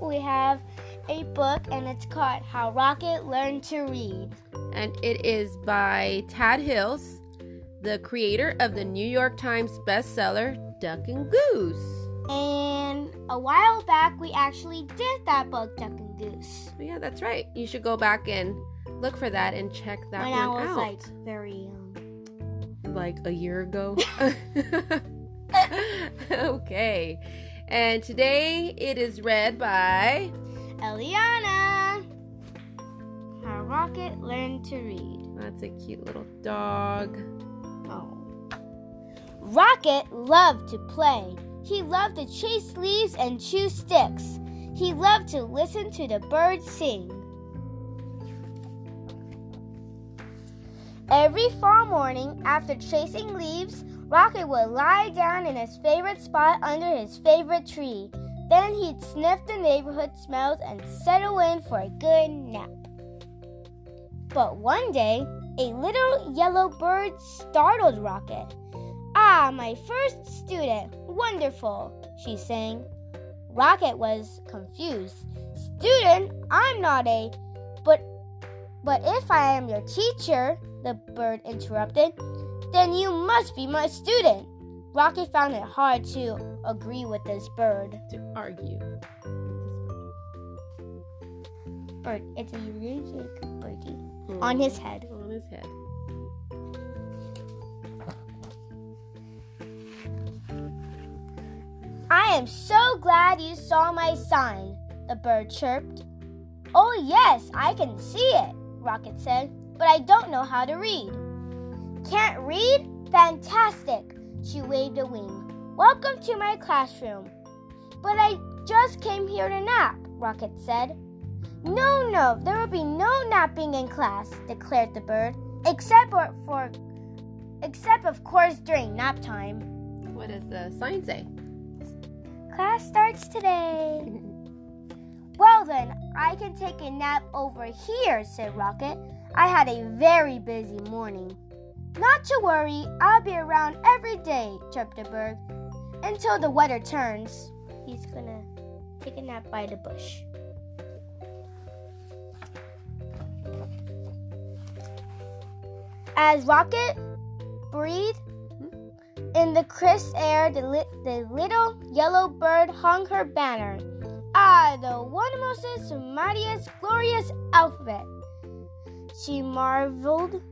we have a book and it's called How Rocket Learned to Read. And it is by Tad Hills, the creator of the New York Times bestseller Duck and Goose. And a while back, we actually did that book, Duck and Goose. Yeah, that's right. You should go back and look for that and check that when one I was out. like very young. like a year ago. okay. And today it is read by Elliana. How Rocket Learned to Read. that's a cute little dog. Oh. Rocket loved to play. He loved to chase leaves and chew sticks. He loved to listen to the birds sing. Every fall morning, after chasing leaves, Rocket would lie down in his favorite spot under his favorite tree. Then he'd sniff the neighborhood smells and settle in for a good nap. But one day, a little yellow bird startled Rocket. Ah, my first student! Wonderful, she sang. Rocket was confused. Student, I'm not a. But, but if I am your teacher, the bird interrupted, then you must be my student. Rocket found it hard to agree with this bird. To argue. Bird, it's a music birdie Hmm. on his head. On his head. I am so glad you saw my sign, the bird chirped. Oh, yes, I can see it, Rocket said, but I don't know how to read. Can't read? Fantastic! She waved a wing. Welcome to my classroom. But I just came here to nap, Rocket said. No, no, there will be no napping in class, declared the bird, except for, for except of course during nap time. What does the sign say? Class starts today. Well, then, I can take a nap over here, said Rocket. I had a very busy morning. Not to worry, I'll be around every day, chirped the bird, until the weather turns. He's gonna take a nap by the bush. As Rocket breathed in the crisp air, the, li- the little yellow bird hung her banner. Ah, the wonderfulest, mightiest, glorious alphabet. She marveled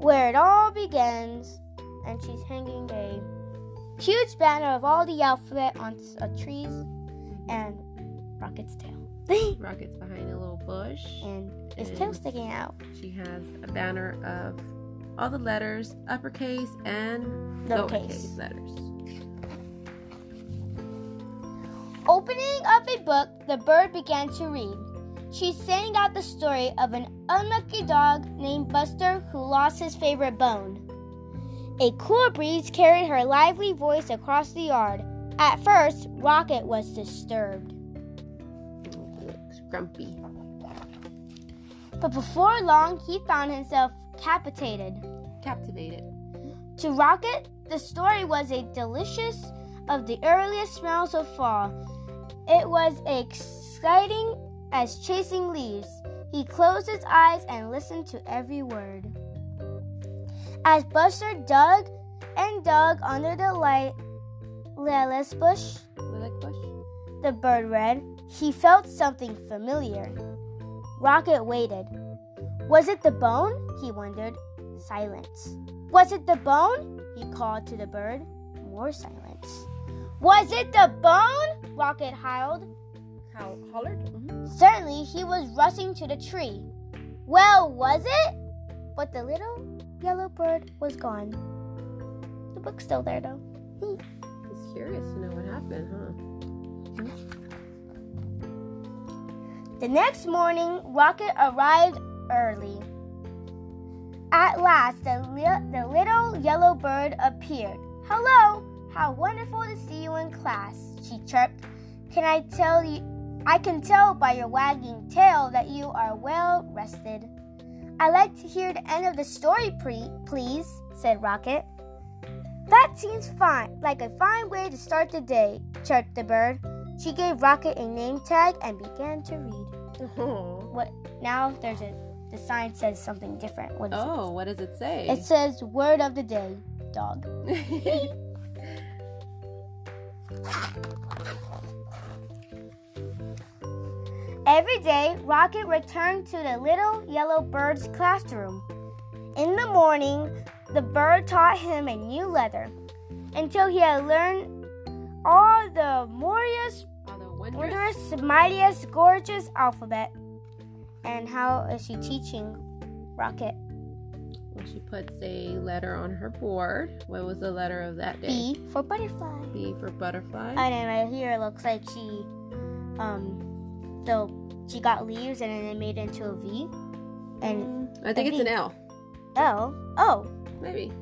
where it all begins, and she's hanging a huge banner of all the alphabet on a uh, trees and Rocket's tail. Rocket's behind a little bush. and his tail sticking out. She has a banner of all the letters, uppercase and Lowercase. lowercase letters. Opening up a book, the bird began to read. She sang out the story of an unlucky dog named Buster who lost his favorite bone. A cool breeze carried her lively voice across the yard. At first, Rocket was disturbed. Looks grumpy. But before long, he found himself captivated. Captivated. To Rocket, the story was a delicious of the earliest smells of fall. It was exciting as chasing leaves. He closed his eyes and listened to every word. As Buster dug and dug under the light lilac bush, Lilac bush. the bird read, he felt something familiar. Rocket waited. Was it the bone? He wondered. Silence. Was it the bone? He called to the bird. More silence. Was it the bone? Rocket howled. How hollered? Mm-hmm. Certainly he was rushing to the tree. Well, was it? But the little yellow bird was gone. The book's still there though. He's curious to know what happened, huh? The next morning, Rocket arrived early. At last, the, li- the little yellow bird appeared. Hello, how wonderful to see you in class, she chirped. Can I tell you? I can tell by your wagging tail that you are well rested. I'd like to hear the end of the story, pre- please, said Rocket. That seems fine, like a fine way to start the day, chirped the bird. She gave Rocket a name tag and began to read. What now? There's a the sign says something different. What is Oh, what does it say? it? It says word of the day, dog. Every day, Rocket returned to the little yellow bird's classroom. In the morning, the bird taught him a new letter until he had learned all the glorious, All the wondrous. wondrous, mightiest, gorgeous alphabet. And how is she teaching Rocket? Well, she puts a letter on her board. What was the letter of that day? B for butterfly. B for butterfly. And then right here it looks like she, um, so she got leaves and then it made it into a V. And I think it's an V. L. L, oh, Maybe.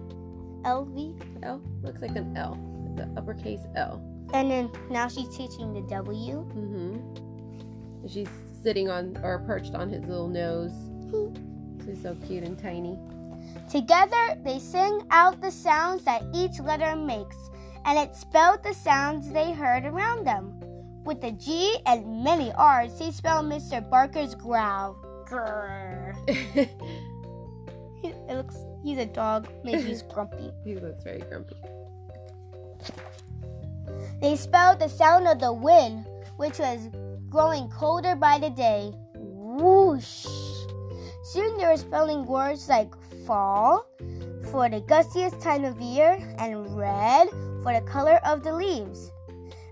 L V. L looks like an L. The uppercase L. And then now she's teaching the W. Mm-hmm. She's sitting on or perched on his little nose. She's so cute and tiny. Together, they sing out the sounds that each letter makes, and it spelled the sounds they heard around them. With the G and many R's, they spelled Mr. Barker's growl. Grrr. He- It looks he's a dog. Maybe he's grumpy. he looks very grumpy. They spelled the sound of the wind, which was growing colder by the day. Whoosh. Soon they were spelling words like fall for the gustiest time of year and red for the color of the leaves.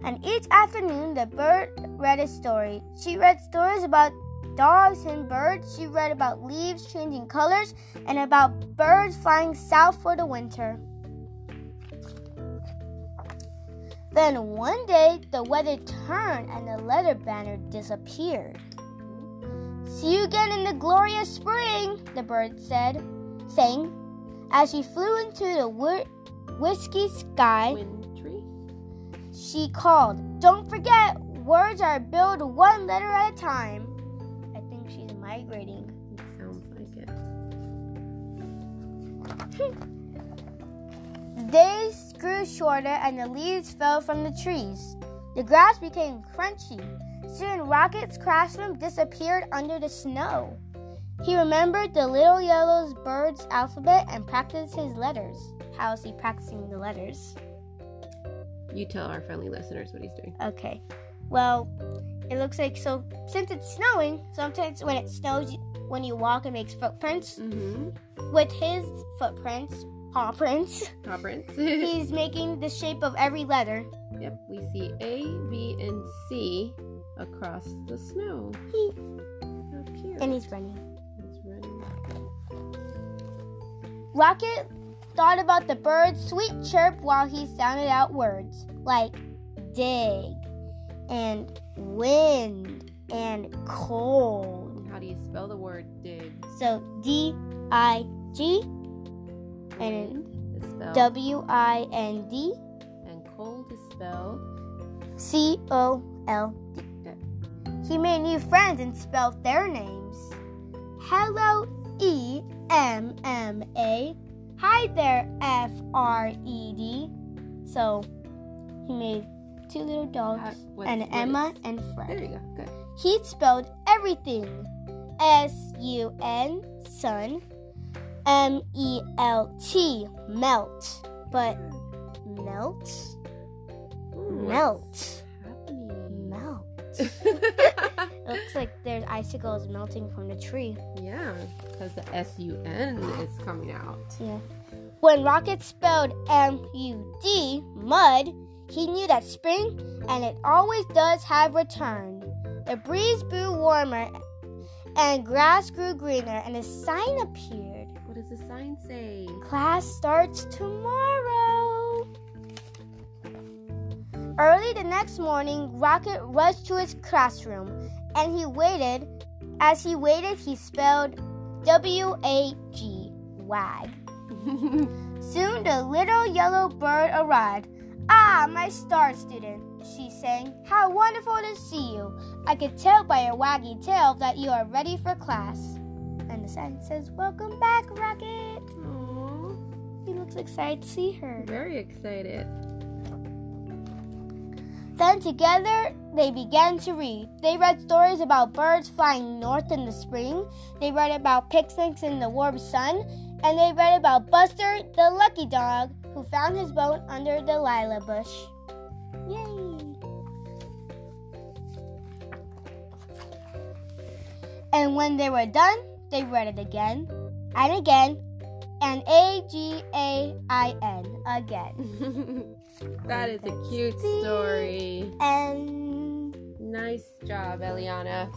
And each afternoon, the bird read a story. She read stories about dogs and birds. She read about leaves changing colors and about birds flying south for the winter. Then one day the weather turned and the letter banner disappeared. See you again in the glorious spring, the bird said, saying, as she flew into the whi- whiskey sky. Wintry. She called, Don't forget, words are built one letter at a time. I think she's migrating. It sounds like it. The days grew shorter and the leaves fell from the trees. The grass became crunchy. Soon Rocket's classroom disappeared under the snow. He remembered the little yellow bird's alphabet and practiced his letters. How is he practicing the letters? You tell our friendly listeners what he's doing. Okay. Well, it looks like so since it's snowing, sometimes when it snows when you walk it makes footprints. Mm-hmm. With his footprints, paw prints, Top prints. he's making the shape of every letter. yep, we see A, B, and C across the snow. He, How cute. and he's running. He's running. Rocket thought about the bird's sweet chirp while he sounded out words like dig and wind and cold. How do you spell the word dig? So D I G and Wind is spelled W I N D and cold is spelled C O L D. He made new friends and spelled their names. Hello, E M M A. Hi there, F R E D. So he made two little dogs what's- and what Emma is- and There Fred. you go. Good. He spelled everything S U N, sun. M E L T, melt. But mm. melt? Ooh, Melt. What's happening? Melt. It looks like there's icicles melting from the tree. yeah, because the S U N is coming out. Yeah. When Rocket spelled M U D, mud, he knew that spring, and it always does, have returned. The breeze blew warmer, and grass grew greener, and a sign appeared. What does the sign say? Class starts tomorrow. Early the next morning, Rocket rushed to his classroom and he waited. As he waited, he spelled W A G, wag. Soon the little yellow bird arrived. Ah, my star student, she sang. How wonderful to see you. I could tell by your waggy tail that you are ready for class. And the sign says, Welcome back, Rocket. Aw, He looks excited to see her. very excited. Then together they began to read. They read stories about birds flying north in the spring, they read about picnics in the warm sun, and they read about Buster the lucky dog who found his bone under the lilac bush. Yay! And when they were done, they read it again and again and A G A I N again. that is a cute story. And Nice job, Elliana.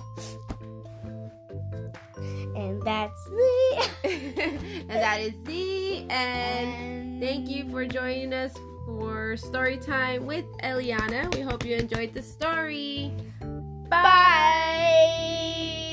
and that's the and that is the end. Thank you for joining us for story time with Elliana. We hope you enjoyed the story. Bye. Bye.